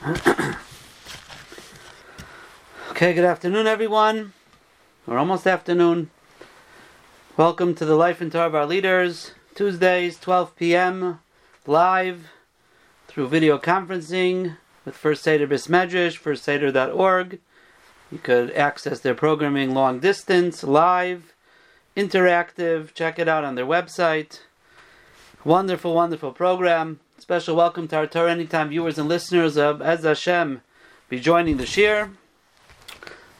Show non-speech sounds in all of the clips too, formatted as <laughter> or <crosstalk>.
<coughs> okay, good afternoon, everyone. Or almost afternoon. Welcome to the Life and Torah of Our Leaders, Tuesdays, 12 p.m., live through video conferencing with First Seder Bismedrash, firstseder.org. You could access their programming long distance, live, interactive. Check it out on their website. Wonderful, wonderful program. Special welcome to our Torah Anytime viewers and listeners of Ez Hashem be joining the Shir.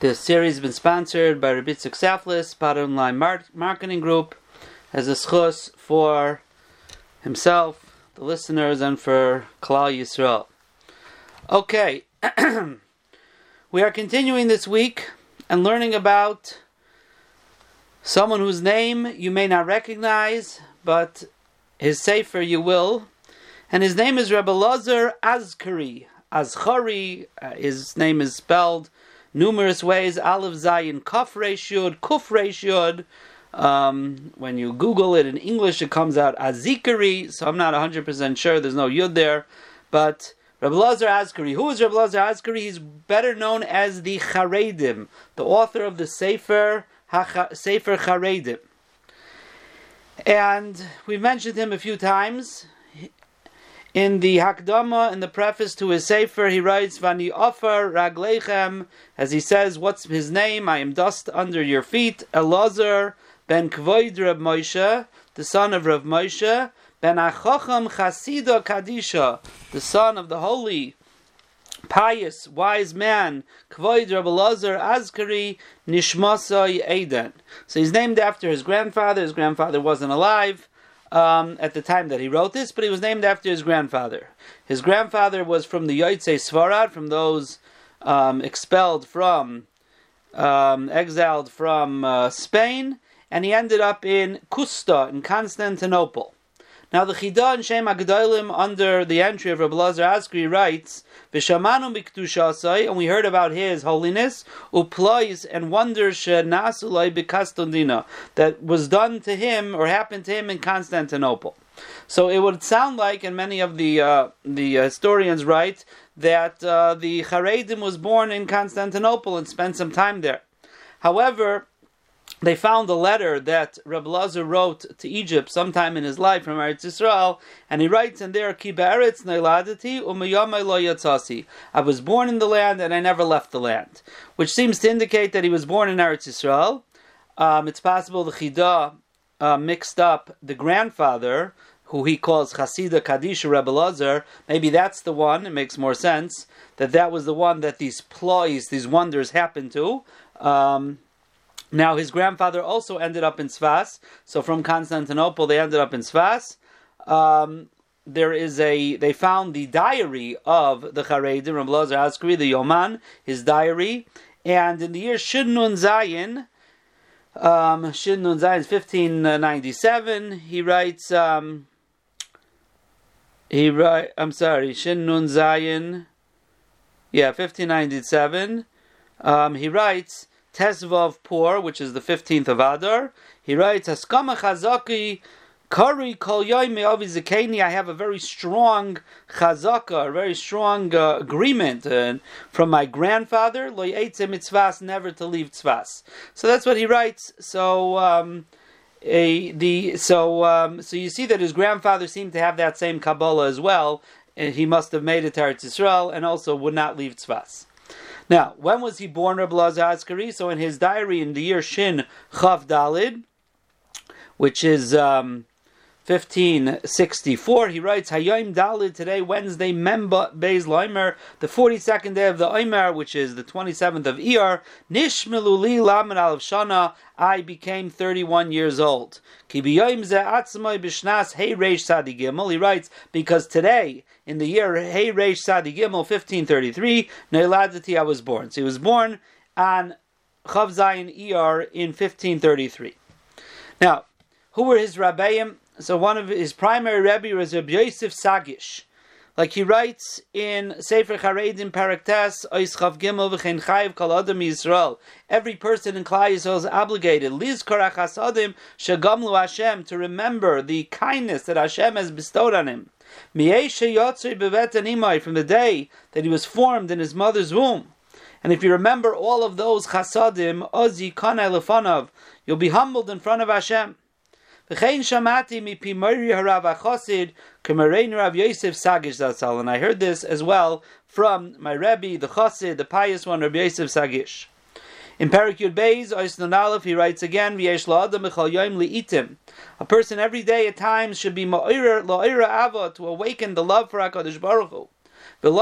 This series has been sponsored by Rabitzik Saflis, Bottom Line Mar- Marketing Group, as a schus for himself, the listeners, and for Klal Yisrael. Okay, <clears throat> we are continuing this week and learning about someone whose name you may not recognize, but his sefer you will and his name is Rebbe Lazar Azkari. Azkari, uh, his name is spelled numerous ways. Aleph Zayin Kuf Reshud, Kuf Reshud. Um, when you Google it in English, it comes out Azikari. So I'm not 100% sure. There's no yud there, but. Rebbe Lazar Azkari. Who is Rebbe Lazar Azkari? He's better known as the Charedim, the author of the Sefer Sefer Charedim. And we've mentioned him a few times. In the Hakdama, in the preface to his Sefer, he writes, Vani offer raglechem, as he says, what's his name? I am dust under your feet. Elazar ben Kvoid Rav Moshe, the son of Rav Moshe, ben Achacham Chasida Kadisha, the son of the holy, pious, wise man, Kvoid Rav Elazar Azkari Nishmasai Eden. So he's named after his grandfather. His grandfather wasn't alive um, at the time that he wrote this, but he was named after his grandfather. His grandfather was from the Yotzei Svarad, from those um, expelled from, um, exiled from uh, Spain, and he ended up in Kusta, in Constantinople. Now the Chida and Shem Agdolim under the entry of Rabbi Lazar Azkari writes, V'shamanu miktushasai, and we heard about his holiness, uplois and wonders shenasulai b'kastondina, that was done to him or happened to him in Constantinople. So it would sound like, and many of the uh, the historians write, that uh, the Haredim was born in Constantinople and spent some time there. However, they found a letter that Reb Lazar wrote to Egypt sometime in his life from Eretz Yisrael, and he writes in there, Ki be'eretz neiladati u'miyamai lo yatzasi. I was born in the land and I never left the land, which seems to indicate that he was born in Eretz Yisrael. Um, it's possible the Chida uh, mixed up the grandfather, who he calls Chasida Kadisha Rebbe Lazar. Maybe that's the one. It makes more sense that that was the one that these ploys, these wonders happened to. Um, now, his grandfather also ended up in Sfas. So from Constantinople, they ended up in Sfas. Um, there is a they found the diary of the Charedim, Rabbi Lazar Azkari, the Yoman, his diary, and in the year Shin Nun Zayin, um, Shin Nun Zayin, fifteen ninety seven, he writes. Um, he write. I'm sorry, Shin Nun Zayin. Yeah, fifteen ninety seven. Um, he writes Tesvav Pur, which is the 15th of Adar. He writes, Chazaki Kari Kol I have a very strong chazaka, a very strong uh, agreement uh, from my grandfather, Lo Mitzvahs, never to leave Tzvas. So that's what he writes. So, um, a, the so um, so you see that his grandfather seemed to have that same Kabbalah as well. And he must have made it to Eretz Yisrael and also would not leave Tzvas. Now, when was he born, Rabbi Lazar Azkari? So in his diary in the year Shin Chav Dalid, which is um, 1564, he writes, Hayom Dalid, today, Wednesday, Memba Beis Loimer, the 42nd day of the Omer, which is the 27th of Iyar, Nishmeluli Lamed Al Shana, I became 31 years old. He writes, because today, in the year Hey Reish Sadi Gimel 1533, Neiladati I was born. So he was born on Chav Zayin Iyar in 1533. Now, who were his rabbeim? So one of his primary rebbe was Rabbi Yosef Sagish. Like he writes in Sefer Charedim Paraktas Ois Chav Gimel V'chein Chayiv Kol Adam Yisrael. Every person in Klal Yisrael is obligated Liz Korach Hasadim Shagamlu Hashem to remember the kindness that Hashem has bestowed on him. From the day that he was formed in his mother's womb. And if you remember all of those chasadim, ozi kana lefanov, you'll be humbled in front of Hashem. V'chein shamati mipi Mori harav achosid k'marein Rav Yosef Sagish Zatzal. And I heard this as well from my Rebbe, the Chosid, the pious one, Rabbi Yosef Sagish. In Parakut Beis, Oisnan Aleph, he writes again, V'yesh la'adam echal yoim li'itim. A person every day at times should be ma'ira la'ira ava to awaken the love for HaKadosh Baruch Hu. And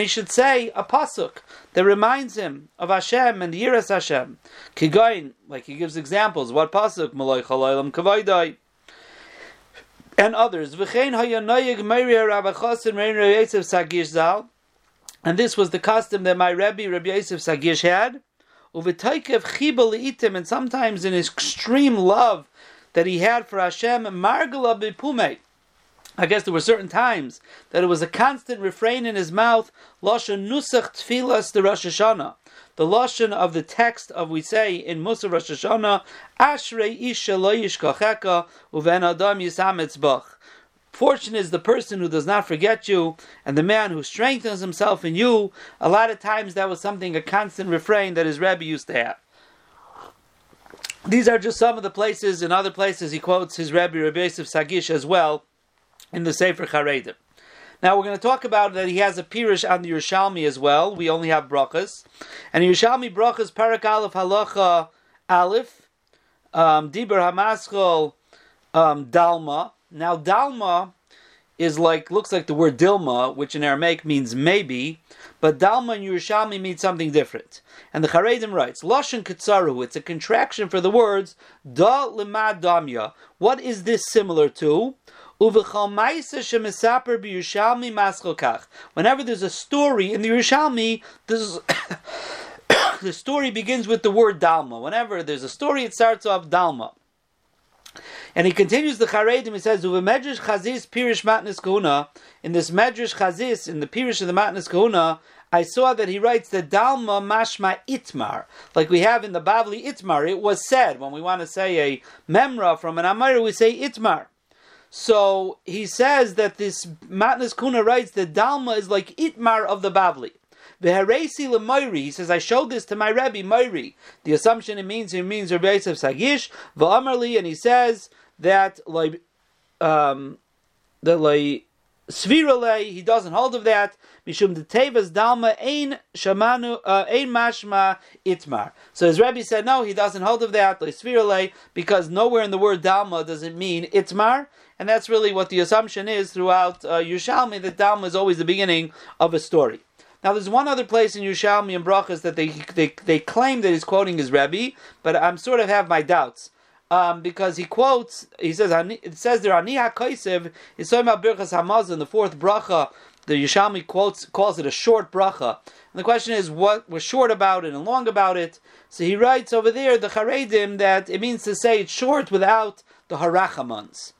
he should say a pasuk that reminds him of Hashem and the Yiras Hashem. Like he gives examples. What pasuk? Malay kavaydai and others. And this was the custom that my Rebbe, Rabbi Yosef Sagish, had. And sometimes in his extreme love that he had for Hashem, Margala Bipume. I guess there were certain times that it was a constant refrain in his mouth, Lashon Nusach Tfilas the Rosh Hashanah. The Lashon of the text of, we say, in Musa Rosh Hashanah, Ashrei Isha Lo Yishkacheka Uven Adam Yisametzbach. Fortunate is the person who does not forget you, and the man who strengthens himself in you. A lot of times that was something, a constant refrain that his Rebbe used to have. These are just some of the places. In other places, he quotes his Rebbe, Rebbe Yosef Sagish, as well, in the Sefer Charedim. Now we're going to talk about that he has a pirish on the Yerushalmi as well. We only have brachas, and Yerushalmi brachas parak aleph halacha aleph, um, diber hamaschol um, dalma. Now, Dalma is like looks like the word Dilma, which in Aramaic means maybe, but Dalma in Yerushalmi means something different. And the Charedim writes, Lashon Ketzaru, it's a contraction for the words Da Limad Damya. What is this similar to? Whenever there's a story in the Yerushalmi, this <coughs> the story begins with the word Dalma. Whenever there's a story, it starts off Dalma. And he continues the Charedim, he says, Uve Medrash Chazis Pirish Kahuna, in this Medrash Chazis, in the Pirish of the Matnas Kahuna, I saw that he writes the Dalma Mashma Itmar, like we have in the Bavli Itmar. It was said, when we want to say a Memra from an Amar, we say Itmar. So he says that this Matnas Kahuna writes that Dalma is like Itmar of the Bavli. Veheresi lemoiri. He says, I showed this to my Rebbe Moiri. The assumption it means it means Rebbe Yosef Sagish v'amarli, and he says that like um, that like Svirale, he doesn't hold of that. Mishum de Tevas Dalma Ein Shamanu uh, Ein Mashma Itmar. So his Rebbe said no, he doesn't hold of that. Like Svirale, because nowhere in the word Dalma does it mean Itmar, and that's really what the assumption is throughout uh, Yushalmi that Dalma is always the beginning of a story. Now, there's one other place in Yerushalmi and Brachas that they, they they claim that he's quoting his Rebbe, but I'm sort of have my doubts. Um, because he quotes, he says, it says there, Ani HaKoisev, is talking about Birchas Hamazon, the fourth bracha, the Yerushalmi quotes, calls it a short bracha. And the question is, what was short about it and long about it? So he writes over there, the Charedim, that it means to say it's short without the Harachamans.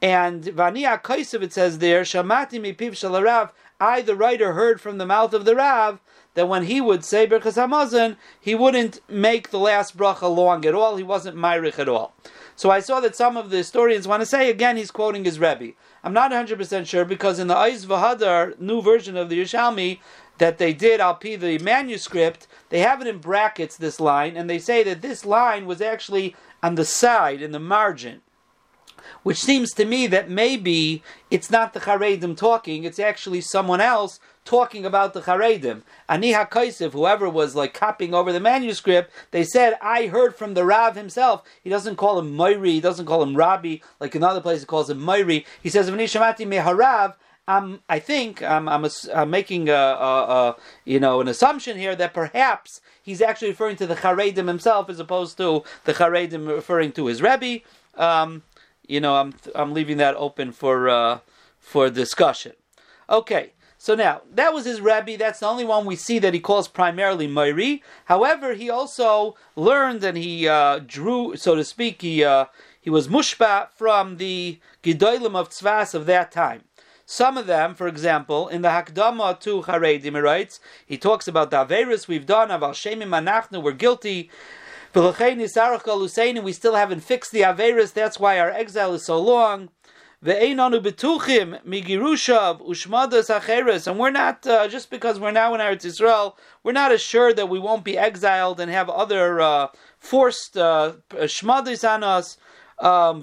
And Vani HaKoisev, it says there, Shamati Mipiv Shalarav, I, the writer, heard from the mouth of the Rav that when he would say Birchas Hamazon, he wouldn't make the last bracha long at all. He wasn't Myrich at all. So I saw that some of the historians want to say again he's quoting his Rebbe. I'm not 100% sure because in the Aiz Vahadar new version of the Yerushalmi that they did I'll P the manuscript, they have it in brackets this line, and they say that this line was actually on the side in the margin which seems to me that maybe it's not the Charedim talking, it's actually someone else talking about the Charedim. Ani HaKaisiv, whoever was like copying over the manuscript, they said, I heard from the Rav himself. He doesn't call him Moiri, he doesn't call him Rabbi, like another place he calls him Moiri. He says, Shamati Meharav, I'm, I think I'm, I'm, a, I'm making a, a, you know an assumption here that perhaps he's actually referring to the Charedim himself as opposed to the Charedim referring to his Rebbe. Um, you know, I'm I'm leaving that open for uh, for discussion. Okay, so now that was his Rebbe. That's the only one we see that he calls primarily Moiri. However, he also learned and he uh, drew, so to speak, he uh, he was mushba from the Gedolim of Tzvas of that time. Some of them, for example, in the Hakdama to Haredim, he writes, he talks about the Averis we've done, Aval Shemim Anachnu, we're guilty, we still haven't fixed the Averis, that's why our exile is so long. Migirushav and we're not uh, just because we're now in Eretz Israel, we're not assured that we won't be exiled and have other uh, forced uh, on us. Um,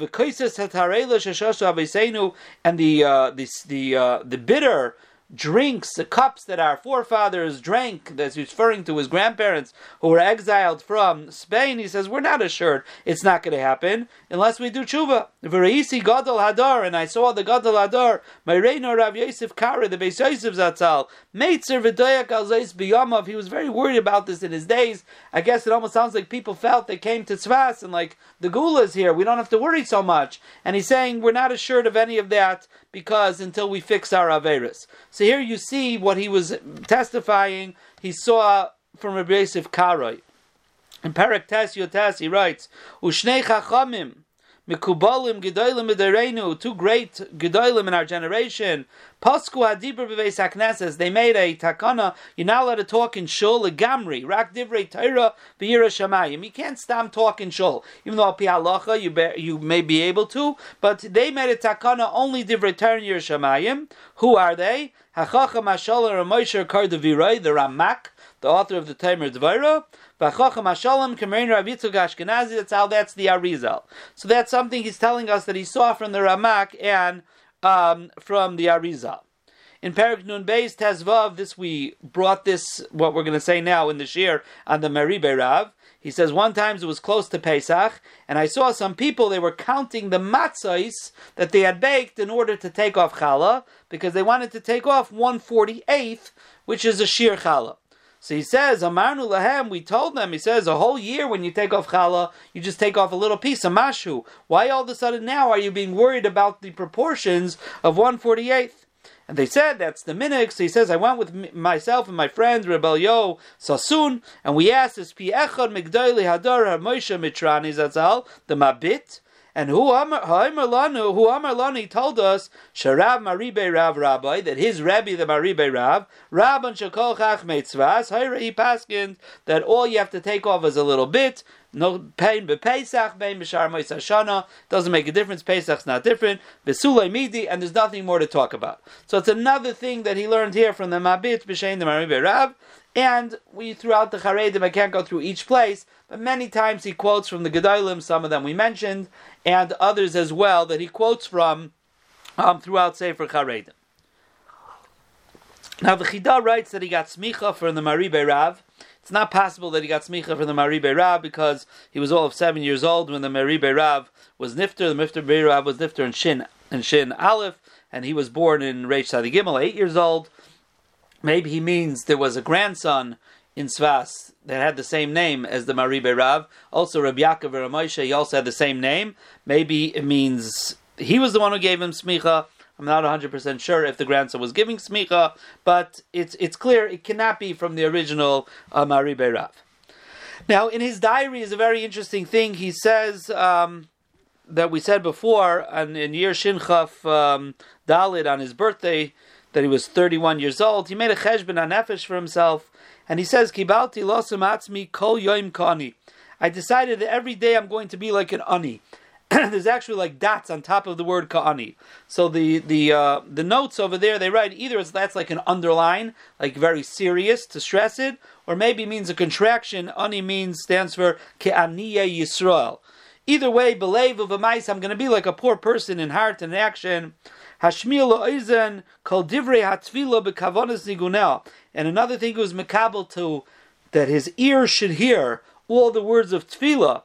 and the uh, the the uh, the bitter drinks the cups that our forefathers drank, that's referring to his grandparents who were exiled from Spain, he says, we're not assured it's not going to happen unless we do tshuva. V'reisi gadol hadar, and I saw the gadol hadar, my reino Rav Yosef Kara, the Beis Yosef Zatzal, Meitzer v'doyak al biyamav, he was very worried about this in his days. I guess it almost sounds like people felt they came to Tzvas and like, the gula is here, we don't have to worry so much. And he's saying, we're not assured of any of that because until we fix our Averis. So here you see what he was testifying. He saw from Rabbi Yosef Karoi. In Parak Tes Yotas, he writes, Ushnei Chachamim, Mikubalim Gedolim Midareinu, two great Gedolim in our generation. Pasku Hadibur Beveis HaKnesses, they made a takana, you're not allowed to talk in shul, gamri, rak divrei Torah, v'yira shamayim. You can't stop talking shul. Even though pi halacha, you, be, you may be able to, but they made a takana only divrei Torah and. Who are they? Hachacham Mashalar Moshe Kardavirai, the Ramak, the author of the Tamer Dvaira, V'achochem Hashalom Kamerin Rav Yitzchak Ashkenazi. That's how that's the Arizal. So that's something he's telling us that he saw from the Ramak and um, from the Arizal. In Perik Nun Beis Tezvav, this we brought this what we're going to say now in the Shir on the Meribe Rav. He says one time it was close to Pesach, and I saw some people they were counting the matzahs that they had baked in order to take off challah because they wanted to take off one forty eighth, which is a shir challah. So he says, Amarnu lahem, we told them, he says, a whole year when you take off challah, you just take off a little piece, of mashu. Why all of a sudden now are you being worried about the proportions of 148th? And they said that's the minig. So he says, I went with myself and my friend Rebel Yo Sasun, and we asked, Is pi echad migdali hadar Moshe mitrani zatzal the mabit? And who Amar Lanu, told us, Sharav Maribe Rav Rabbi, that his Rabbi, the Maribe Rav, Rabban Shakol Chach Meitzvas, Hayra he paskind, that all you have to take off is a little bit, no pain Pesach, pain b'shar Shana, doesn't make a difference, Pesach's not different, Besulay Midi, and there's nothing more to talk about. So it's another thing that he learned here from the Mabit, B'shein the Maribe Rav, and we throughout the Charedim, I can't go through each place, but many times he quotes from the Gedolim, some of them we mentioned, and others as well that he quotes from um, throughout Sefer Charedim. Now the Chida writes that he got smicha from the Maribe Rav. It's not possible that he got smicha from the Maribe Rav because he was all of seven years old when the Maribe Rav was nifter. The Maribe Rav was nifter in Shin in Shin Aleph, and he was born in Reish Sadi Gimel, eight years old. Maybe he means there was a grandson in Svas that had the same name as the Maribe Rav. Also, Rabbi Yaakov Ramosha, he also had the same name. Maybe it means he was the one who gave him smicha. I'm not 100% sure if the grandson was giving smicha, but it's it's clear it cannot be from the original uh, Maribe Rav. Now, in his diary is a very interesting thing. He says um, that we said before, and in year Shinchaf um, Dalid on his birthday, that he was 31 years old. He made a cheshbon on nefesh for himself, and he says, "Kibalti losam atzmi kol yoim kani." I decided that every day I'm going to be like an ani. <clears throat> There's actually like dots on top of the word ka'ani. So the the uh, the notes over there they write either as that's like an underline, like very serious to stress it, or maybe means a contraction. Ani means stands for ke'aniya Yisrael. Either way, believe of a mice, I'm going to be like a poor person in heart and action. Hashmiel oizen kol divrei hatvila bekavonas nigunel. And another thing was makabel to that his ears should hear all the words of tefillah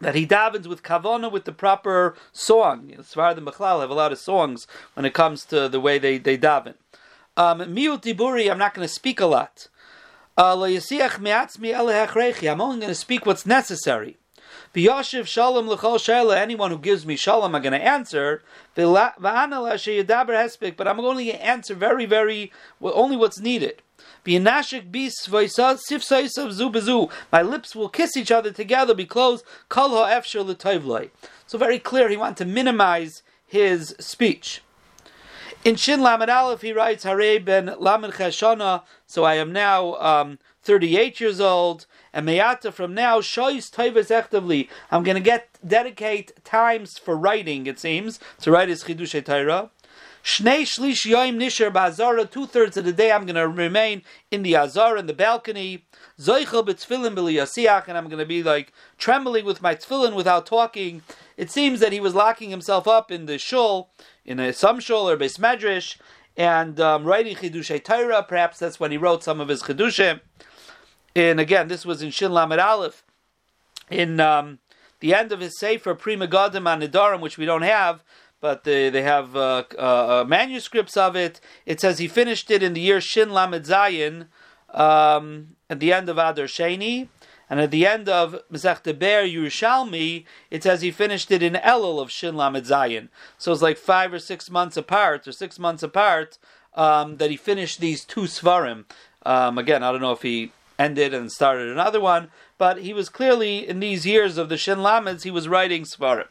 that he davens with kavana with the proper song. You know, Svar the Bechlal have a lot of songs when it comes to the way they, they daven. Um, I'm not going to speak a lot. Uh, I'm only going to speak what's necessary. V'yashiv shalom l'chol shayla. Anyone who gives me shalom, I'm going to answer. But I'm going to answer very, very only what's needed. My lips will kiss each other together, be closed. So very clear, he wanted to minimize his speech. In Shin Lamed Aleph, he writes, Hare ben Lamed Cheshana, so I am now um, 38 years old, and Meyata from now, Shois Toivas Echtivli. I'm going to get dedicate times for writing, it seems, to write his Chidush Torah. Shnei Shlish Yoim Nisher Ba'azara, two thirds of the day I'm going to remain in the Azara, in the balcony. Zoichel b'tfilin b'liyasiach, and I'm going to be like trembling with my tefillin without talking. It seems that he was locking himself up in the shul, in a some shul or base medrash, and um, writing Chidush Torah. Perhaps that's when he wrote some of his Chidushim. And again, this was in Shin Lamed Aleph. In um, the end of his Sefer Prima Gadim Anidarim, which we don't have, but they, they have uh, uh, manuscripts of it. It says he finished it in the year Shin Lamed Zayin, um, at the end of Adar Sheni, and at the end of Masech Ber Yerushalmi, it says he finished it in Elul of Shin Lamed Zayin. So it's like five or six months apart, or six months apart, um, that he finished these two Svarim. Um, again, I don't know if he ended and started another one, but he was clearly, in these years of the Shin Lameds, he was writing Svarim.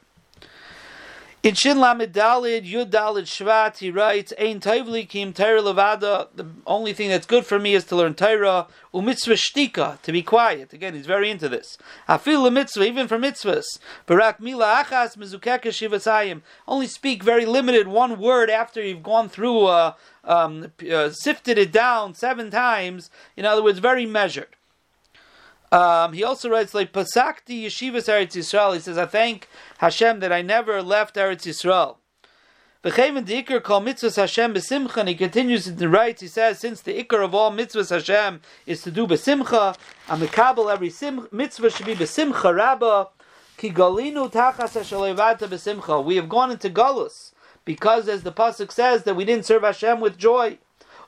In Shin Lamed Dalid Yud Dalid Shvat, he writes, "Ein Tovli Kim Levada." The only thing that's good for me is to learn Torah. Umitzvah Shtika, to be quiet. Again, he's very into this. Afil mitzvah, even for mitzvahs. Barak Mila Achas Mezukeka Shivasayim. Only speak very limited, one word after you've gone through, uh, um, uh, sifted it down seven times. In other words, very measured. Um, he also writes like Pasakti Yeshivas Eretz Yisrael. He says, "I thank Hashem that I never left Eretz Yisrael." V'cheven the ikar call mitzvahs Hashem besimcha. And he continues to write. He says, "Since the ikar of all mitzvahs Hashem is to do besimcha, and the kabel every sim, mitzvah should be besimcha rabba." Ki galinu tachas hashalevata besimcha. We have gone into galus because, as the pasuk says, that we didn't serve Hashem with joy.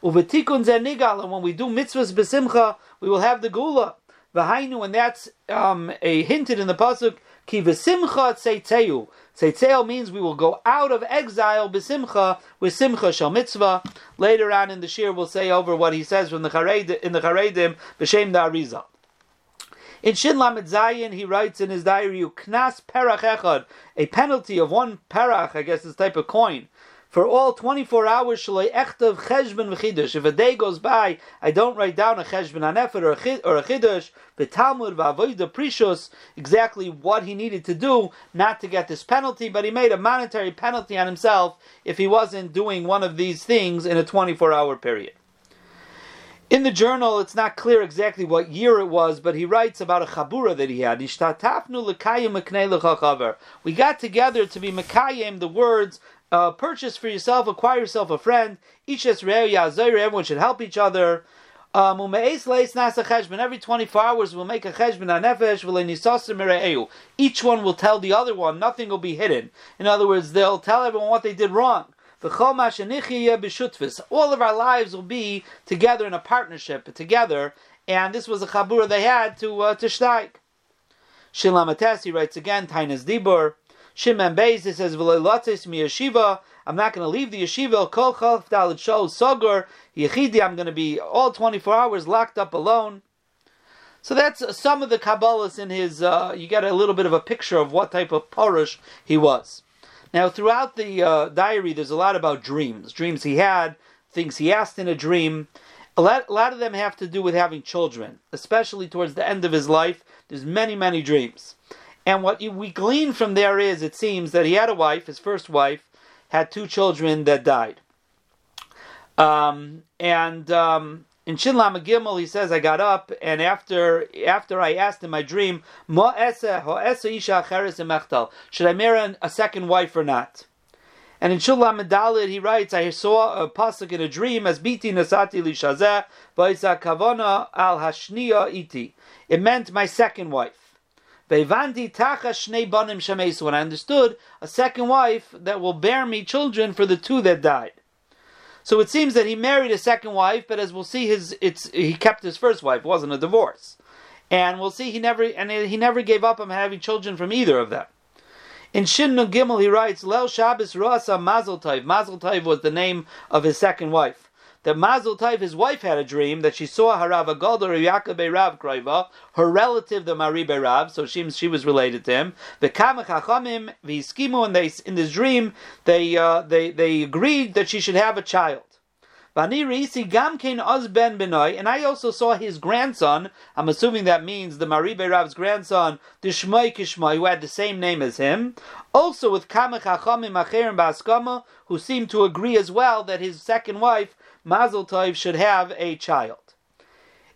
Uvetikun zenigal, and when we do mitzvahs besimcha, we will have the gula. V'hainu, and that's um, a hinted in the pasuk. Ki v'simcha tzeiteu. Tzeiteu means we will go out of exile b'simcha with simcha shal mitzvah. Later on in the shir, we'll say over what he says from the chared, in the charedim b'shem da arizah. In Shin Lamed Zayin, he writes in his diary, "Knas perach echad," a penalty of one perach, I guess this type of coin, for all 24 hours shalei echtav cheshbon v'chidush. If a day goes by, I don't write down a cheshbon anefet or a or a chidush. Talmud v'avoida prishus, exactly what he needed to do not to get this penalty, but he made a monetary penalty on himself if he wasn't doing one of these things in a 24 hour period. In the journal, it's not clear exactly what year it was, but he writes about a chabura that he had. We got together to be mekayim the words uh, purchase for yourself, acquire yourself a friend. Each everyone should help each other. Um, every 24 hours we'll make a cheshbon Each one will tell the other one, nothing will be hidden. In other words, they'll tell everyone what they did wrong. All of our lives will be together in a partnership, together. And this was a chabura they had to uh, to shtaik. Shilam he writes again, Tainas Dibur. Shimon Beis it says v'leilatzis mi yeshiva. I'm not going to leave the yeshiva. Kol chalf dalit shol sagar yechidi. I'm going to be all 24 hours locked up alone. So that's some of the Kabbalahs in his. Uh, you get a little bit of a picture of what type of Porush he was. Now, throughout the uh, diary, there's a lot about dreams. Dreams he had, things he asked in a dream. A lot, a lot of them have to do with having children, especially towards the end of his life. There's many, many dreams. And what we glean from there is, it seems that he had a wife, his first wife, had two children that died. Um, and um, in Shin Lama Gimel, he says, I got up, and after after I asked in my dream, should I marry a second wife or not? And in Shulam Medalid, he writes, I saw a pasuk in a dream as biti nasati li shazeh, kavona al hashniya iti. It meant my second wife. When I understood a second wife that will bear me children for the two that died. So it seems that he married a second wife, but as we'll see, his it's he kept his first wife. It wasn't a divorce, and we'll see he never and he never gave up on having children from either of them. In Shin Gimel, he writes, "Lel Shabbos Rasa Mazel Tov." Was the name of his second wife that Mazel Tov, his wife, had a dream that she saw Harav Agadol Yaakov Rav Kraiva, her relative, the Maribe Rav, so she, she was related to him. The Kamach Hachamim, V'iskimu, and they in this dream they uh, they they agreed that she should have a child. And I also saw his grandson. I'm assuming that means the Maribe Rav's grandson, the Shmoi Kishmoi, who had the same name as him. Also with Kamech Hachamim Acherim Baskama, who seemed to agree as well that his second wife, Mazel Tov, should have a child.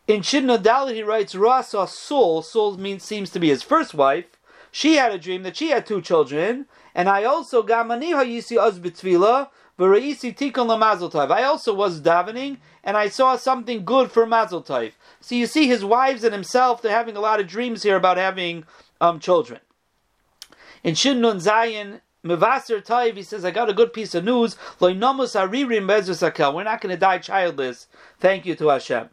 In Shidna Dalit, he writes, Rasa Sul, Sul means, seems to be his first wife. She had a dream that she had two children, and I also Gamani Hayisi Oz B'Tvila, I also was davening and I saw something good for Mazel Tov. So you see, his wives and himself, they're having a lot of dreams here about having um, children. In Shin Nun Zayin, Mevaser Taiv, he says, I got a good piece of news. We're not going to die childless. Thank you to Hashem.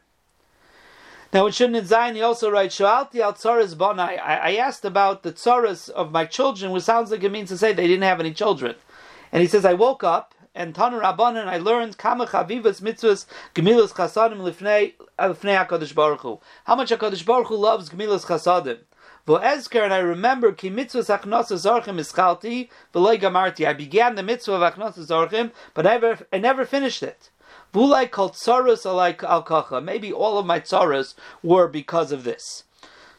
Now in Shin Zayin, he also writes, Shoalti al tzaras. I asked about the tzaras of my children, which sounds like it means to say they didn't have any children. And he says, I woke up and Tanur Rabbanan, I learned Kama Chavivas Mitzvahs Gemilas Chasadim Lifnei Hakadosh Baruch Hu. How much Hakadosh Baruch Hu loves Gemilas Chasadim. V'ezker, and I remember ki mitzvahs achnosa zarchim ischalti v'loy gamarti. I began the mitzvah of achnosa zarchim, but I never, I never finished it. V'ulai tsaras alike al Maybe all of my tsaras were because of this.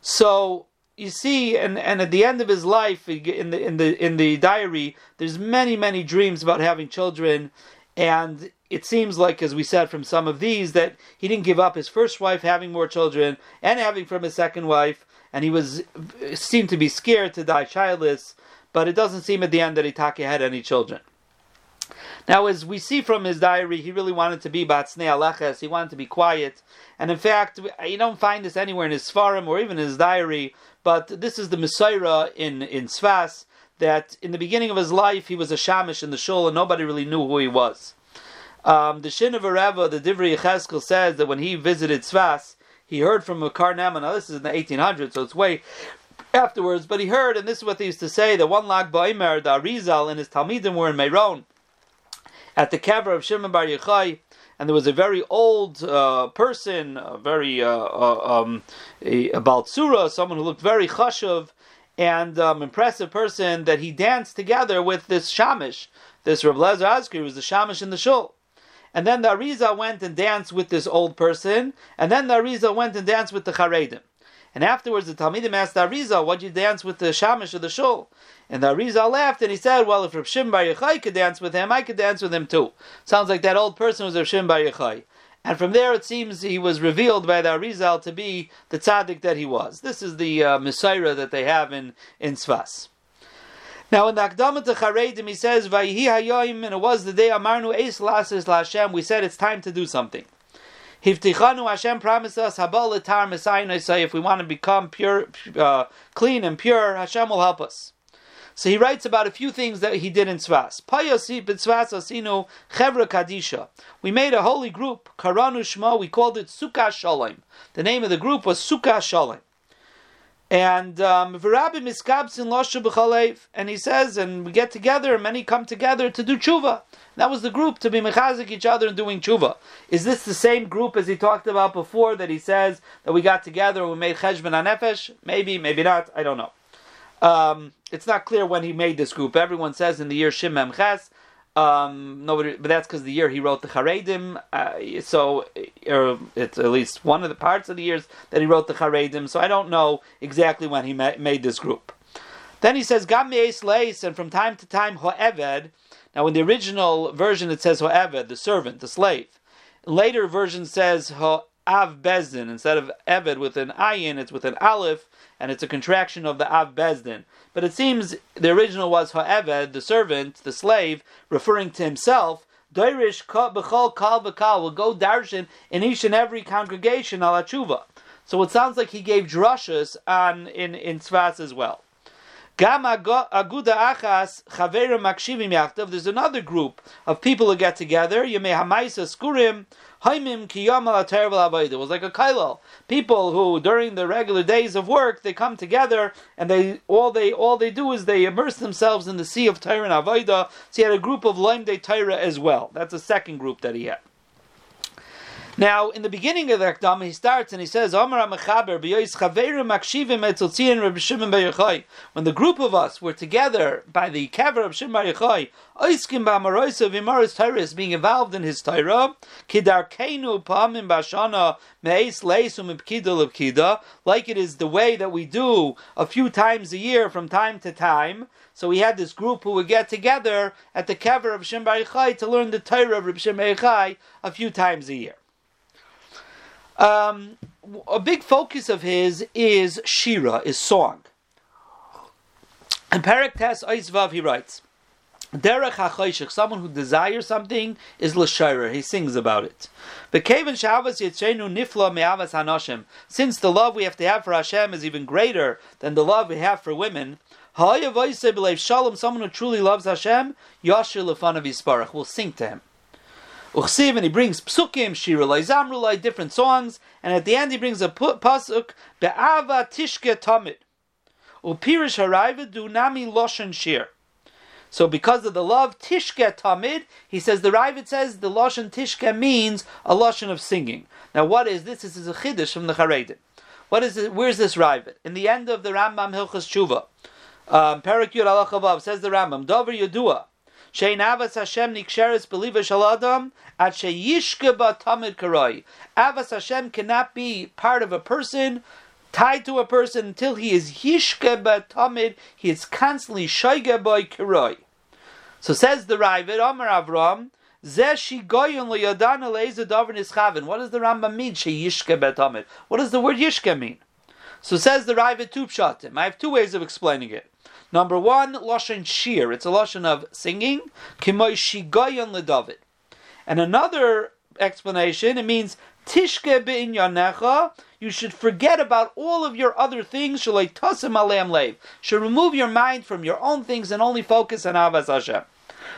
So you see, and, and at the end of his life, in the in the in the diary, there's many many dreams about having children, and it seems like, as we said from some of these, that he didn't give up his first wife having more children and having from his second wife, and he was seemed to be scared to die childless. But it doesn't seem at the end that Itake had any children. Now, as we see from his diary, he really wanted to be Batsnei Aleches, he wanted to be quiet. And in fact, you don't find this anywhere in his Sfarim or even in his diary, but this is the Messiah in, in Sfas, that in the beginning of his life, he was a Shamish in the Shul and nobody really knew who he was. Um, the Shinover Rav, the Divri Yecheskel says that when he visited Sfas, he heard from a Karnam, now this is in the 1800s, so it's way afterwards, but he heard, and this is what they used to say, that one Lag Ba'imer, the Arizal, and his Talmidim were in Meron at the kever of Shimon Bar Yochai, and there was a very old uh, person, a very uh, uh, um, someone who looked very chashuv and um, impressive person, that he danced together with this shamish, this Rav Lezer Azkri, was the shamish in the shul. And then the Arizal went and danced with this old person, and then the Arizal went and danced with the Charedim. And afterwards, the Talmidim asked the Arizal, "What'd you dance with the shamish of the shul?" And the Arizal laughed and he said, Well, if Rav Shimon Bar Yochai could dance with him, I could dance with him too. Sounds like that old person was Rav Shimon Bar Yochai. And from there, it seems he was revealed by the Arizal to be the tzaddik that he was. This is the uh, Messiah that they have in, in Sfas. Now, in the Akdamat Charedim, he says, Vayihi hayoim, and it was the day Amarnu Eis Lasis Lashem, we said it's time to do something. Hivtichanu Hashem promised us, Habal Letar say if we want to become pure, uh, clean and pure, Hashem will help us. So he writes about a few things that he did in Tzvas. B'Tzvas asinu kadisha. We made a holy group, Karanu Shma. We called it Sukkah Shalom. The name of the group was Sukkah Shalom. And um, and he says, and we get together, and many come together to do tshuva. That was the group to be mechazik each other and doing tshuva. Is this the same group as he talked about before that he says that we got together and we made cheshbon anefesh? Maybe, maybe not. I don't know. Um, it's not clear when he made this group. Everyone says in the year Shimem Ches. Um, nobody, but that's because the year he wrote the Charedim. Uh, so uh, it's at least one of the parts of the years that he wrote the Charedim. So I don't know exactly when he ma- made this group. Then he says Gam Leis, and from time to time Ho'eved. Now, in the original version, it says Ho'eved, the servant, the slave. Later version says Ho'av Bezdin instead of Eved with an ayin, it's with an aleph and it's a contraction of the Av Bezdin. But it seems the original was Ha'eved, the servant, the slave, referring to himself. Doirish b'chol kal v'kal will go darshan in each and every congregation ala. So it sounds like he gave drushas on in in Tzvas as well. Gam aguda achas chaverim makshivim yachtav. There's another group of people who get together. Yemei hamaisa skurim Haimim kiyam It was like a kailal. People who, during the regular days of work, they come together and they all they all they do is they immerse themselves in the sea of Torah and Avodah. So he had a group of Laim De Torah as well. That's a second group that he had. Now, in the beginning of the Akdama, he starts and he says, When the group of us were together by the kever of Shimon Bar Oiskim Ba'amaroisa Vimaris Tyrus, being involved in his Torah, Kidarkenu Pamim Bashana like it is the way that we do a few times a year from time to time. So we had this group who would get together at the kever of Shimon Bar to learn the Torah of Reb Yochai a few times a year. Um, a big focus of his is shira, is song. In Parak Tes Oisvav, he writes, Derech HaChoshech, someone who desires something, is l'shayrer. He sings about it. Since the love we have to have for Hashem is even greater than the love we have for women, shalom, someone who truly loves Hashem, yashir lefanav yisparach, will sing to him. Uchsiv, and he brings psukim, shirulai, zamrulai, different songs, and at the end he brings a pasuk, be'ava tishke tamid. Upirish haraiva dunami loshen shir. So because of the love, tishke tamid, he says, the Ravid says the loshen tishke means a loshen of singing. Now what is this? This is a chiddush from the Charedim. What is it? Where's this Ravid? In the end of the Rambam Hilchas Tshuva, um, Perak Yud says the Rambam, Dover Yodua, Shein Hashem Niksheres Believer Shaladam at Sheyishke Tamid Karoi. Avas Hashem cannot be part of a person tied to a person until he is Yishke Tamid, he is constantly Shoige Boy Karoi. So says the Ravid, Amar Avram, what does the Rambam mean? Sheyishke What does the word Yishke mean? So says the Ravid two pshatim. I have two ways of explaining it. Number one, lashon shir. It's a lashon of singing. Kimoy shigayon leDavid. And another explanation, it means tishke be'inyanecha. You should forget about all of your other things. Shalei tasim aleim leiv. Should remove your mind from your own things and only focus on Avas Hashem.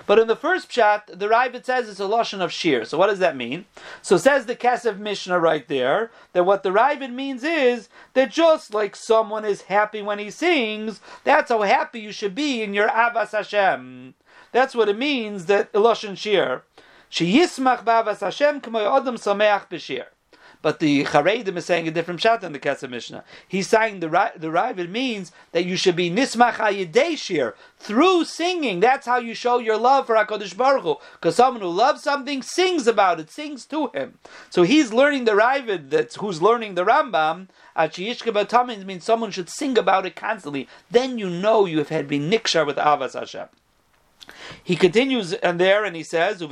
But in the first chat, the Ravid says it's a lashon of shir. So what does that mean? So says the Kesef Mishnah right there that what the Ravid means is that just like someone is happy when he sings, that's how happy you should be in your avas Hashem. That's what it means that lashon shir. She yismach b'avas Hashem k'moy adam sameach b'shir. But the Charedim is saying a different shot than the Kesef Mishnah. He's saying the the Ravid means that you should be nismach hayedeshir through singing. That's how you show your love for Hakadosh Baruch Hu. Because someone who loves something sings about it, sings to him. So he's learning the Ravid that's who's learning the Rambam. Achiyishka Batamin means someone should sing about it constantly. Then you know you have had been nikshar with Avas Hashem. He continues and there and he says, He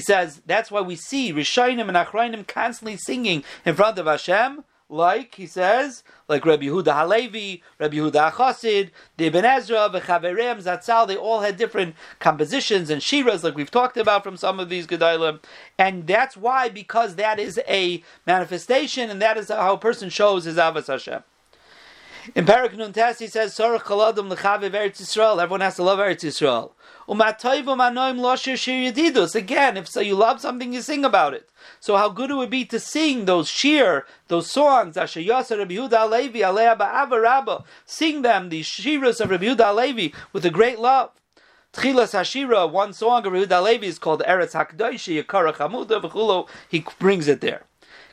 says that's why we see Rishainim and Achrainim constantly singing in front of Hashem, like he says, like Rabbi Yehuda Halevi, Rabbi Yehuda Achasid, the Ibn Ezra, the Chaverem, Zatzal, they all had different compositions and shiras, like we've talked about from some of these Gedalim. And that's why, because that is a manifestation and that is how a person shows his Avas Hashem. In Parak Nun Tes, he says, Sorach Chaladum L'chaviv Eretz Yisrael. Everyone has to love Eretz Yisrael. Umatoivu Manoim Loshir Shir Yedidus. Again, if so you love something, you sing about it. So how good it would be to sing those shir, those songs, Asher Yasser Rabbi Yehuda Alevi, Alea Ba'ava. Sing them, the shiras of Rabbi Yehuda Alevi, with a great love. Tchilas Hashira, one song of Rabbi Yehuda Alevi is called Eretz HaKdoishi, Yakara Chamuda, V'chulo. He brings it there.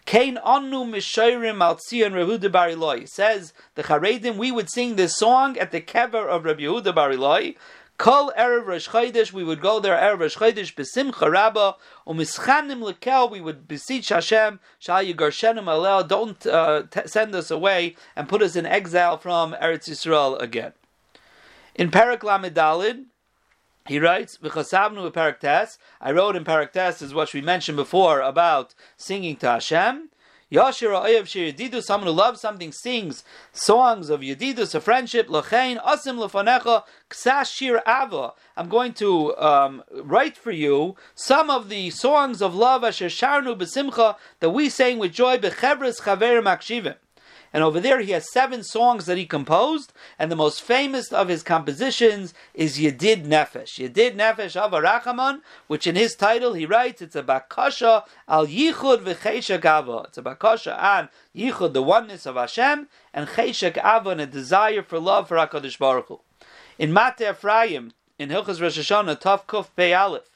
Kain anu mishayrim al tzion Rehuda Bariloi. Says the Charedim, we would sing this song at the kever of Rabbi Yehuda Bariloi. Kol erev Rosh Chodesh, we would go there erev Rosh Chodesh b'simcha rabba umischanim lekel. We would beseech Hashem shal yigarshenim alel. Don't uh, t- send us away and put us in exile from Eretz Yisrael again. In Parak Lamedalid, he writes, "V'chasavnu paraktes." I wrote in paraktes is what we mentioned before about singing to Hashem. Yashir Oyev Shir Yedidus, someone who loves something, sings songs of Yedidus, of friendship. Lachain Asim Lefanecha Ksashir Ava. I'm going to um, write for you some of the songs of love Asher Sharnu Besimcha that we sing with joy Bechevres Chaver Makshivim. And over there he has seven songs that he composed, and the most famous of his compositions is Yedid Nefesh. Yedid Nefesh of Arachaman, which in his title he writes, it's a Bakasha al Yichud v'Cheshek Ava. It's a Bakasha on Yichud, the oneness of Hashem, and Cheshek Ava, and a desire for love for HaKadosh Baruch Hu. In Mate Ephraim, in Hilchas Rosh Hashanah, Tav Kuf Pei Aleph,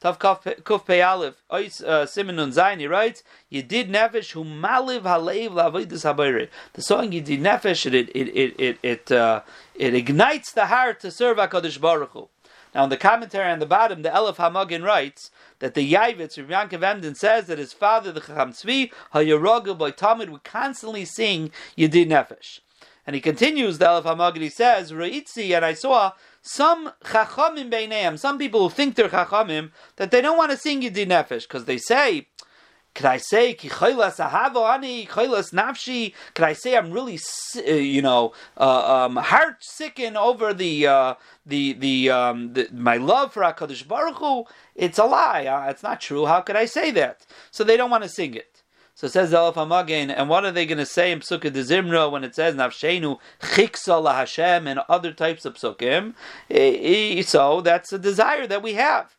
Tav Kuf Pei Aleph, uh, Simonun Zayin, he writes, Yedid Nefesh Hu Maliv Halev Lavidus Habayre. The song Yedid Nefesh, it, it, it, it, it, uh, it ignites the heart to serve HaKadosh Baruch Hu. Now, in the commentary on the bottom, the Elif Hamagin writes that the Yavitz, Rav Yankov Emden, says that his father, the Chacham Tzvi, HaYarogel by Talmud, would constantly sing Yedid Nefesh. And he continues, the Elif Hamagin, he says, Ra'itzi, and I saw some chachamim beineim, some people who think they're chachamim, that they don't want to sing Yedid Nefesh, because they say, could I say ki ahavo ani nafshi? Could I say I'm really, uh, you know, uh, um, heart sickened over the uh, the the, um, the, my love for Hakadosh Baruch Hu? It's a lie. Uh, it's not true. How could I say that? So they don't want to sing it. So it says Elif Hamagin, and what are they going to say in Pesukei de Zimra when it says Nafshenu Chiksa Hashem and other types of psukim? So that's a desire that we have.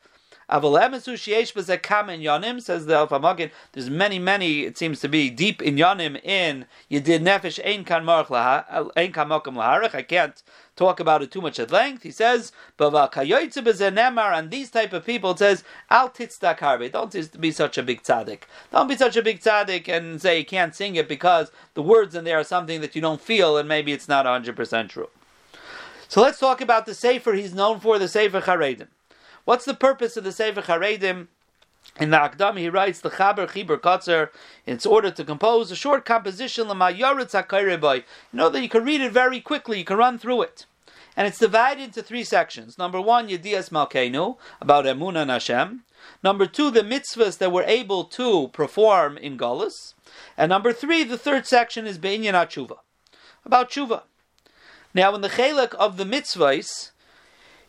Yonim says the Alpha Magid. There's many, many. It seems to be deep in yonim in Yedid Nefesh ein kan ein kan makam laharach. I can't talk about it too much at length. He says, and these type of people it says, "Al titzdak harbe." Don't be such a big tzaddik. Don't be such a big tzaddik and say you can't sing it because the words in there are something that you don't feel, and maybe it's not hundred percent true. So let's talk about the sefer he's known for, the sefer Charedim. What's the purpose of the Sefer Charedim? In the Akdam, he writes the Chaber Chibur Kotzer. It's order to compose a short composition. You know that you can read it very quickly. You can run through it, and it's divided into three sections. Number one, Yedias Malkeinu about Emunah and Hashem. Number two, the mitzvahs that we're able to perform in Gullus. And number three, the third section is Be'inyan Tshuva, about Tshuva. Now, in the Chelek of the mitzvahs,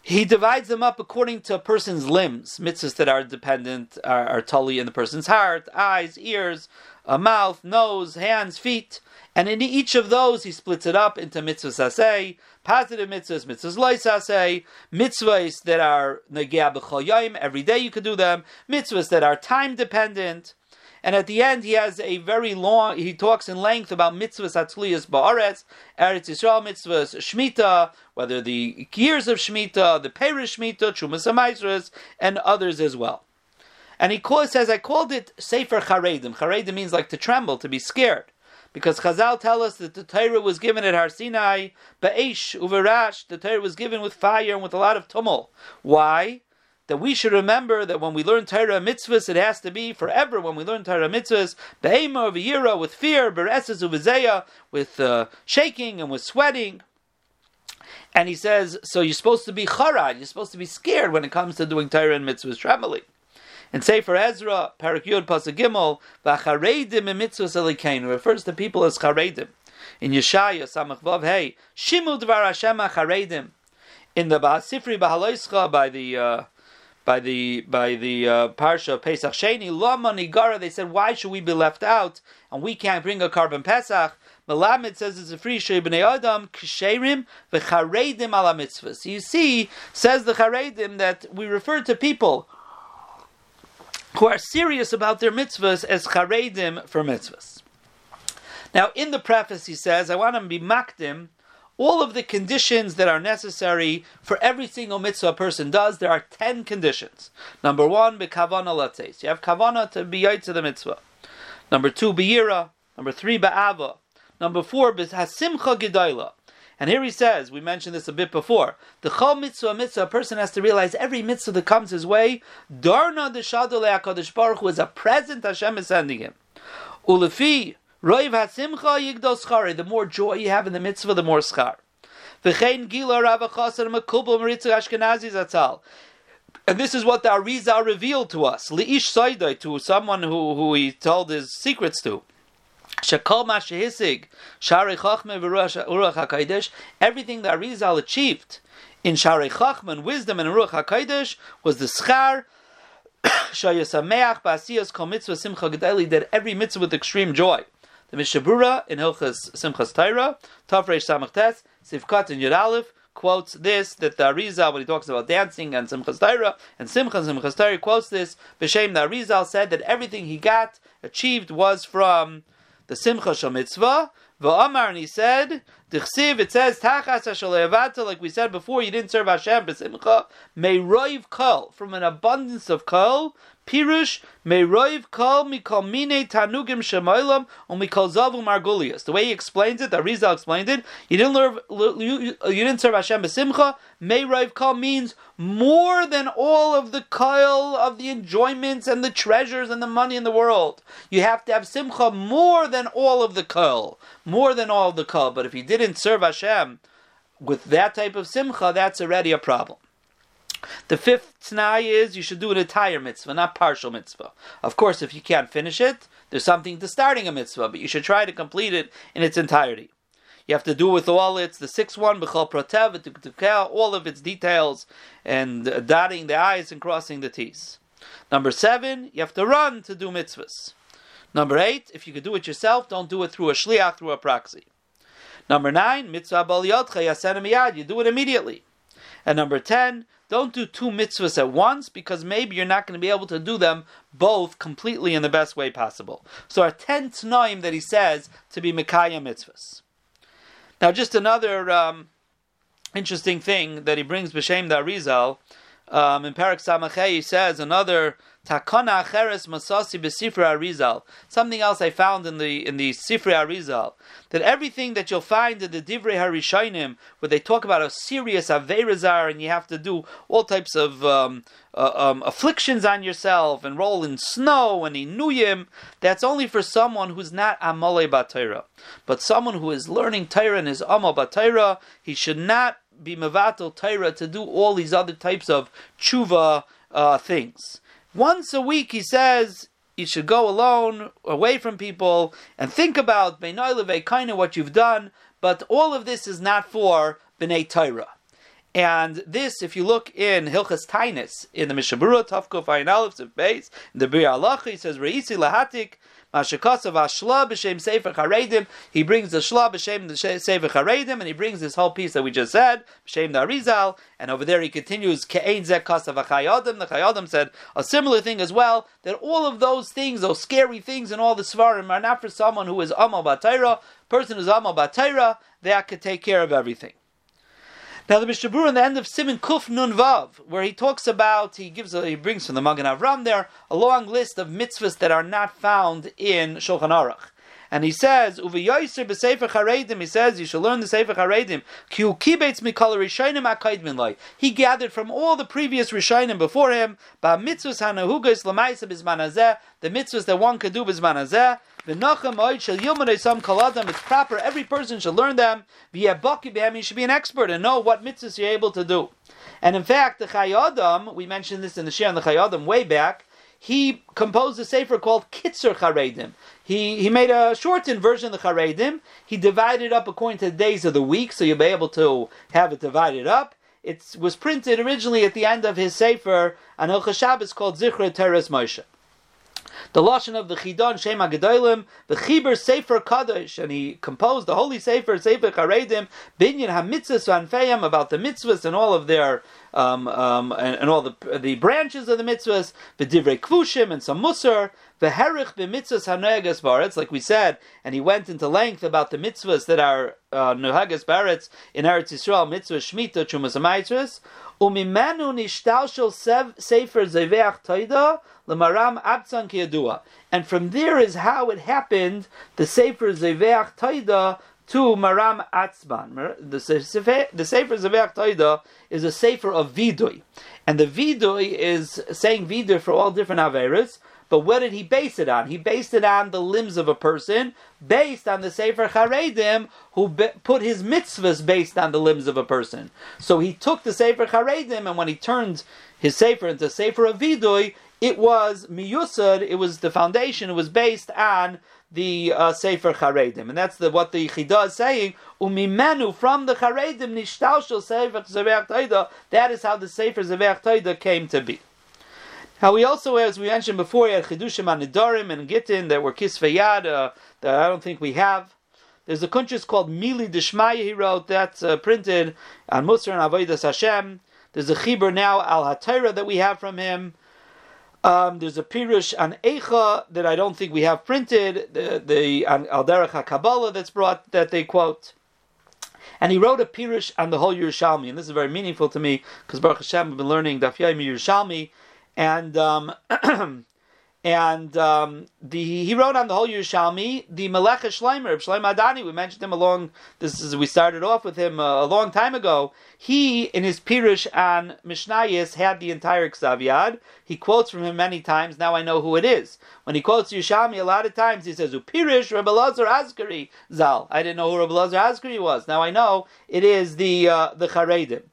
he divides them up according to a person's limbs, mitzvahs that are dependent, are, are tully in the person's heart, eyes, ears, a mouth, nose, hands, feet. And in each of those, he splits it up into mitzvahs asay, positive mitzvahs, mitzvahs lois asay, mitzvahs that are negea b'chol every day you could do them, mitzvahs that are time dependent, and at the end, he has a very long, he talks in length about mitzvahs atzliyas ba'aretz, Eretz Yisrael mitzvahs, Shemitah, whether the years of Shemitah, the Perish Shemitah, Chumas HaMaisras, and others as well. And he calls, says, I called it Sefer Charedim. Charedim means like to tremble, to be scared. Because Chazal tell us that the Torah was given at Har Sinai, Ba'esh, Uverash, the Torah was given with fire and with a lot of tumult. Why? That we should remember that when we learn Torah mitzvahs, it has to be forever. When we learn Torah mitzvahs, be'ema v'yira, with fear, bereses uvizeya, with uh, shaking and with sweating. And he says, so you're supposed to be charad, you're supposed to be scared when it comes to doing Torah and mitzvahs, trembling. And Sefer Ezra, Parak Yud, Pasuk Gimel, v'charedim mitzvahs alikein, refers to people as charedim. In Yeshaya, Samach Vav Hey, Shimu Dvar Hashem charedim. In the Sifri Bahaloischa, by the uh, by the by the uh, parsha of Pesach Sheni Lama. They said, why should we be left out and we can't bring a korban Pesach? Malamid says it's a free bnei Adam ksherim v'charedim ala mitzvahs. You see, says the charedim that we refer to people who are serious about their mitzvahs as charedim for mitzvahs. Now, in the preface, he says, I want to be makdim all of the conditions that are necessary for every single mitzvah a person does, there are ten conditions. Number one, bekavana lates. You have kavana to be to the mitzvah. Number two, beira. Number three, ba'ava. Number four, hasimcha gedayla. And here he says, we mentioned this a bit before, the chol mitzvah mitzvah, a person has to realize every mitzvah that comes his way, darna de HaKadosh Baruch Hu is a present Hashem is sending him. Ulefi, Roiv hasimcha yigdol schari. The more joy you have in the mitzvah, the more schar. V'chein gila Rav Chaser Makubal Maritza Ashkenazi Zatzal. And this is what the Arizal revealed to us. Li'ish Saidai, to someone who, who he told his secrets to. Shekol Mashehisig, Shari Chachme V'Ruach HaKadosh, everything that Arizal achieved in Shari Chachme wisdom and Ruach HaKadosh was the schar <coughs> Shayasameach Ba'asiyas Kol Mitzvah Simcha Gedali, that every mitzvah with extreme joy. The Mishnah Berurah in Hilchas Simchas Taira, Tafresh Samach Tes, Sivkat and Yud Aleph, quotes this, that the Arizal, when he talks about dancing and Simchas Taira, and Simcha and Simchas Taira quotes this, B'Shem the Arizal said that everything he got, achieved, was from the Simcha Shal Mitzvah, V'Amar, and he said, Dichsiv, it says, Tachas Hashalevata, like we said before, you didn't serve Hashem, Besimcha, may roiv kol, from an abundance of kol, Pirush meiroiv kol mikol mine tanugim shemoilam umikol zavu margulius. The way he explains it, the Rizal explained it. You didn't learn, you, you didn't serve Hashem besimcha. Meiroiv kol means more than all of the kol of the enjoyments and the treasures and the money in the world. You have to have simcha more than all of the kol, more than all of the kol. But if you didn't serve Hashem with that type of simcha, that's already a problem. The fifth t'nai is you should do an entire mitzvah, not partial mitzvah. Of course, if you can't finish it, there's something to starting a mitzvah, but you should try to complete it in its entirety. You have to do with all its the sixth one, b'chol protev, all of its details, and dotting the i's and crossing the t's. Number seven, you have to run to do mitzvahs. Number eight, if you could do it yourself, don't do it through a shliach, through a proxy. Number nine, mitzvah bal yodcha you do it immediately. And number ten, don't do two mitzvahs at once because maybe you're not going to be able to do them both completely in the best way possible. So our ten tnaim that he says to be Mekaya mitzvahs. Now, just another um, interesting thing that he brings b'shem da Arizal um, in Parak Samachay, he says another takana acheres masasi Arizal. Something else I found in the in the Sifra Arizal that everything that you'll find in the Divrei Harishainim, where they talk about a serious averazar and you have to do all types of um, uh, um, afflictions on yourself and roll in snow and inuyim, that's only for someone who's not amale batayra. But someone who is learning Torah and is amal batayra, he should not be mevatel Torah to do all these other types of tshuva uh, things. Once a week, he says, you should go alone, away from people, and think about kind of what you've done. But all of this is not for bnei Torah. And this, if you look in Hilchas Tainis, in the Mishnah Berurah, Tafkuf Ayin Aleph, base, in the Biur Halacha, he says, Reisi Lahatik, He brings the Shla b'Shem the Sefer Charedim, and he brings this whole piece that we just said, b'Shem the Arizal. And over there he continues Ke'ein Zek Kasav. The Chayei Adam said a similar thing as well. That all of those things, those scary things, and all the svarim are not for someone who is Amal Batayra. Person who's Amal Batayra, that could take care of everything. Now the Mishabur in the end of Simon Kuf Nun Vav, where he talks about, he gives, he brings from the Magen Avram there a long list of mitzvahs that are not found in Shulchan Aruch. And he says, Uvi Yoiser b'Sefer Charedim, he says, you should learn the Sefer Charedim. Ki kibetz mikol Rishayim akaidmin loy. He gathered from all the previous Rishayim before him, ba mitzvahs hanahugas lamaisa bizmanazeh, the mitzvahs that one could do bizmanazeh, it's proper, every person should learn them. You should be an expert and know what mitzvahs you're able to do. And in fact, the Chayei Adam, we mentioned this in the Shir on the Chayei Adam way back, he composed a sefer called Kitzur Charedim. He, he made a shortened version of the Charedim. He divided up according to the days of the week, so you'll be able to have it divided up. It was printed originally at the end of his sefer on Hilchah Shabbos called Zichru Toras Moshe the lashon of the Chidon Shema Gedolim, the Chiber Sefer Kadosh, and he composed the holy Sefer Sefer Charedim Binyan Hamitzvahs Vanfeyam about the mitzvahs and all of their um, um, and, and, all the the branches of the mitzvahs, the Divrei Kvushim and some Musar, the Herich b'mitzvahs hanoegas baretz, like we said, and he went into length about the mitzvahs that are uh, nohagas baretz in Eretz Yisrael, mitzvah shmita chumas umimenu nishtalshel sefer zeveach toida lemaram abtzan kiyadua, and from there is how it happened. The sefer zeveach toida to Maram Sefer, the Sefer Zeveach Toida is a Sefer of Vidui. And the Vidui is saying Vidui for all different Averas, but what did he base it on? He based it on the limbs of a person, based on the Sefer Charedim, who be, put his mitzvahs based on the limbs of a person. So he took the Sefer Charedim, and when he turned his Sefer into Sefer of Vidui, it was miyusad, it was the foundation, it was based on the uh, Sefer Charedim. And that's the, what the Chida is saying, umimenu, from the Charedim, nishtalshel Sefer Zeveach Taida, that is how the Sefer Zeveach Taida came to be. How we also, as we mentioned before, had Chidushim Anidarim and Gittin that were Kisvayad, uh, that I don't think we have. There's a kunchis called Mili Dishmaya he wrote, that's uh, printed on Musar and Avodas Hashem. There's a Chibur now, Al Hatira, that we have from him. Um, there's a Pirush on Eicha that I don't think we have printed, the, the on HaKabbalah that's brought, that they quote. And he wrote a Pirush on the whole Yerushalmi, and this is very meaningful to me because Baruch Hashem, I've been learning Daf Yomi Yerushalmi, and um, <clears throat> and um, the he wrote on the whole Yerushalmi the Melech Shleimer, Shleim Adani. We mentioned him along. This is we started off with him uh, a long time ago. He in his Pirush on Mishnayis had the entire Ksav He quotes from him many times. Now I know who it is. When he quotes Yerushalmi, a lot of times he says Upirish Rabbi Lazar Azikri Zal. I didn't know who Rabbi Lazar Azikri was. Now I know it is the uh, the Charedim.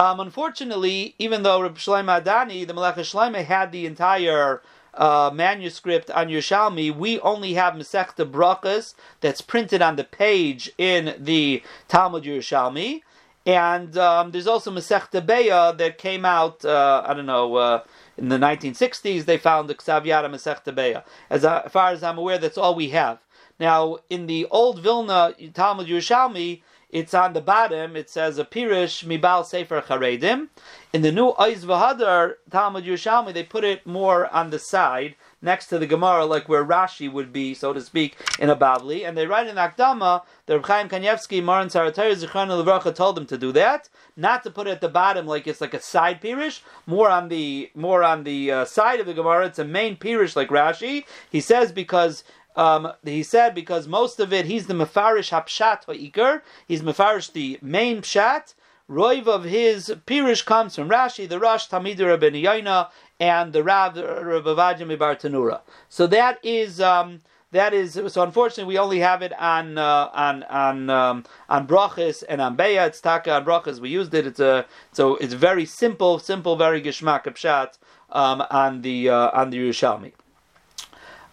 Um, unfortunately, even though Rabbi Shlomo Adani, the Melech Shlomo, had the entire uh, manuscript on Yerushalmi, we only have Masechta Brachas that's printed on the page in the Talmud Yerushalmi. And um, there's also Masechta Beya that came out, uh, I don't know, uh, in the 1960s, they found the Ksav Yada Masechta Beya. As far as I'm aware, that's all we have. Now, in the old Vilna Talmud Yerushalmi, it's on the bottom. It says a pirish mibal sefer charedim. In the new Oiz Vahadar Talmud Yerushalmi, they put it more on the side next to the Gemara, like where Rashi would be, so to speak, in a Bavli. And they write in Akdama that Reb Chaim Kanievsky, Maran Saratari, Zichron Levracha told them to do that, not to put it at the bottom like it's like a side pirish, more on the more on the uh, side of the Gemara. It's a main pirish like Rashi. He says because um, he said because most of it he's the mefarish hapshat ha'ikar. He's mefarish the main pshat. Roiv of his pirish comes from Rashi, the Rosh Tamidur Rabbi Yaina, and the Rav Rabbi Vadim Tanura. So that is. Um, that is so. Unfortunately, we only have it on uh, on on um, on brachas and on beya. It's taka on brachas. We used it. It's a so it's very simple, simple, very gishmak pshat um, on the uh, on the Yerushalmi.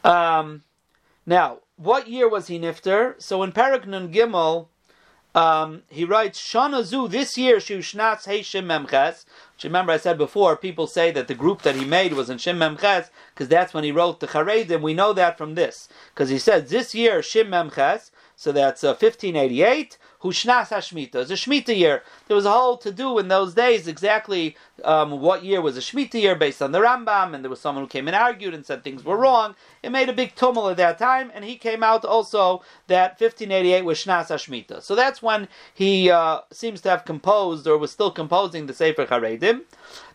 Um, now, what year was he nifter? So in Parak Nun Gimel, um, he writes Shana Zu this year Shushnatz Heishim Memches. Which remember I said before, people say that the group that he made was in Shim Memches because that's when he wrote the Charedim. We know that from this because he said this year Shim Memches. So that's uh, 1588. Hushnas Hashmita. It's a Shemitah year. There was a whole to do in those days exactly um, what year was a Shemitah year based on the Rambam, and there was someone who came and argued and said things were wrong. It made a big tumult at that time, and he came out also that 1588 was Shnas Hashmita. So that's when he uh, seems to have composed or was still composing the Sefer Haredim.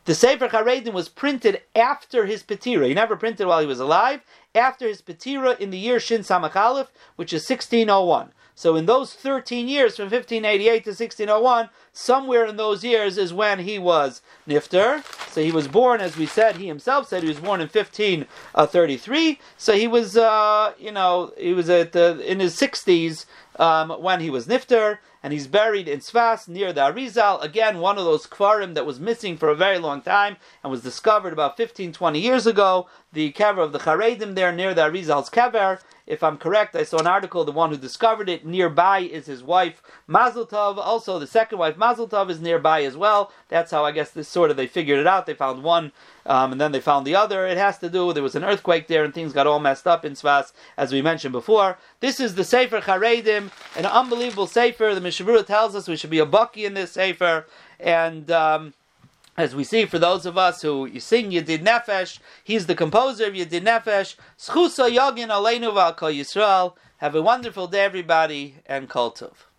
The Sefer Haredim was printed after his Petira. He never printed while he was alive, after his Petira in the year Shin Samach Aleph, which is 1601. So in those 13 years, from 1588 to 1601, somewhere in those years is when he was Nifter. So he was born, as we said, he himself said he was born in 1533. So he was, uh, you know, he was at in his 60s um, when he was Nifter and he's buried in Sfas near the Arizal. Again, one of those kvarim that was missing for a very long time and was discovered about 15, 20 years ago. The kever of the Charedim there near the Arizal's kever. If I'm correct, I saw an article. The one who discovered it nearby is his wife Mazel. Also, the second wife Mazel Tov is nearby as well. That's how I guess this sort of they figured it out. They found one, um, and then they found the other. It has to do. There was an earthquake there, and things got all messed up in Sfas, as we mentioned before. This is the Sefer Charedim, an unbelievable Sefer. The Mishnah Berurah tells us we should be a bucky in this Sefer, and. Um, as we see, for those of us who you sing Yedid Nefesh, he's the composer of Yedid Nefesh. Schusa Yogin Aleinu Yisrael. Have a wonderful day, everybody, and Kol Tov.